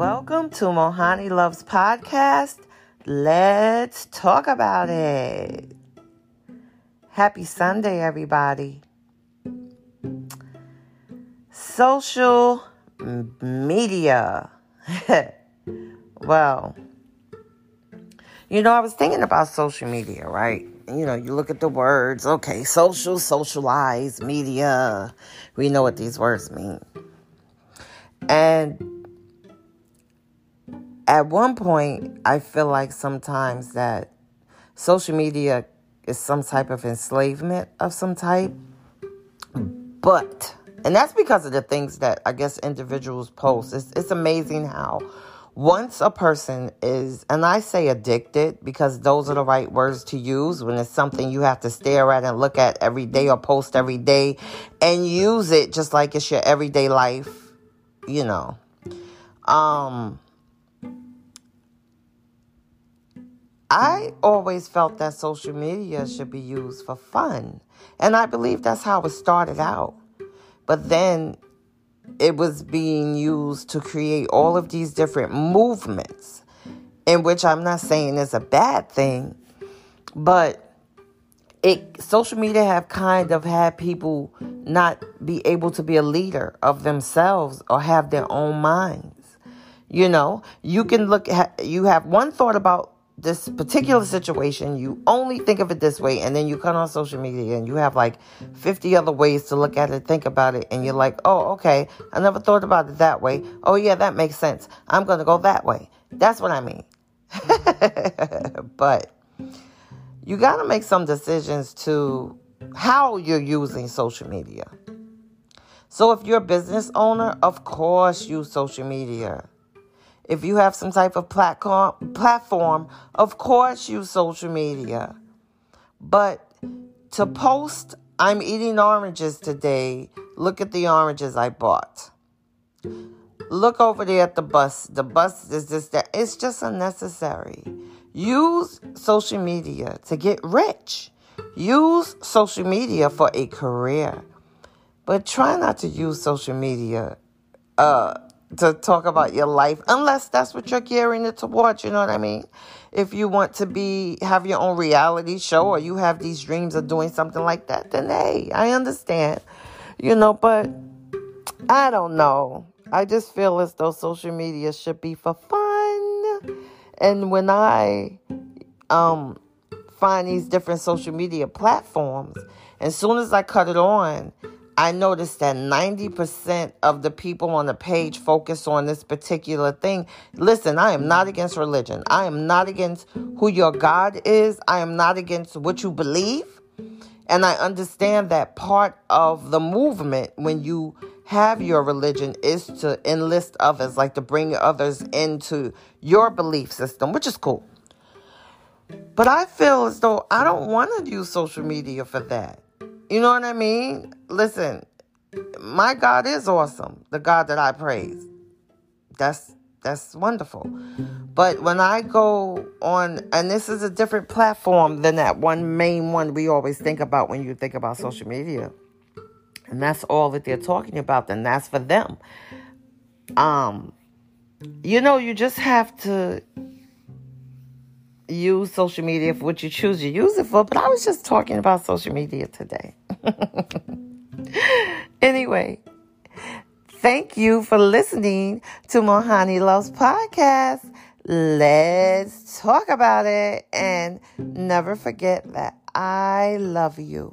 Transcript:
Welcome to Mohani Loves Podcast. Let's talk about it. Happy Sunday, everybody. Social media. well, you know, I was thinking about social media, right? You know, you look at the words, okay, social, socialize, media. We know what these words mean. And at one point, I feel like sometimes that social media is some type of enslavement of some type. But, and that's because of the things that I guess individuals post. It's, it's amazing how once a person is, and I say addicted because those are the right words to use when it's something you have to stare at and look at every day or post every day and use it just like it's your everyday life, you know. Um, I mm-hmm. always felt that social media should be used for fun. And I believe that's how it started out. But then it was being used to create all of these different movements, in which I'm not saying is a bad thing, but it social media have kind of had people not be able to be a leader of themselves or have their own minds. You know, you can look at you have one thought about this particular situation, you only think of it this way, and then you come on social media and you have like 50 other ways to look at it, think about it, and you're like, oh, okay, I never thought about it that way. Oh, yeah, that makes sense. I'm going to go that way. That's what I mean. but you got to make some decisions to how you're using social media. So if you're a business owner, of course, use social media. If you have some type of platform, platform, of course use social media. But to post, I'm eating oranges today. Look at the oranges I bought. Look over there at the bus. The bus is just that. It's just unnecessary. Use social media to get rich. Use social media for a career. But try not to use social media uh, to talk about your life unless that's what you're gearing it towards you know what i mean? If you want to be have your own reality show or you have these dreams of doing something like that then hey i understand you know but i don't know. I just feel as though social media should be for fun. And when i um find these different social media platforms as soon as i cut it on I noticed that 90% of the people on the page focus on this particular thing. Listen, I am not against religion. I am not against who your God is. I am not against what you believe. And I understand that part of the movement when you have your religion is to enlist others, like to bring others into your belief system, which is cool. But I feel as though I don't want to use social media for that. You know what I mean? Listen, my God is awesome. The God that I praise. That's that's wonderful. But when I go on and this is a different platform than that one main one we always think about when you think about social media. And that's all that they're talking about, then that's for them. Um you know, you just have to use social media for what you choose to use it for, but I was just talking about social media today. anyway, thank you for listening to Mohani Loves Podcast. Let's talk about it and never forget that I love you.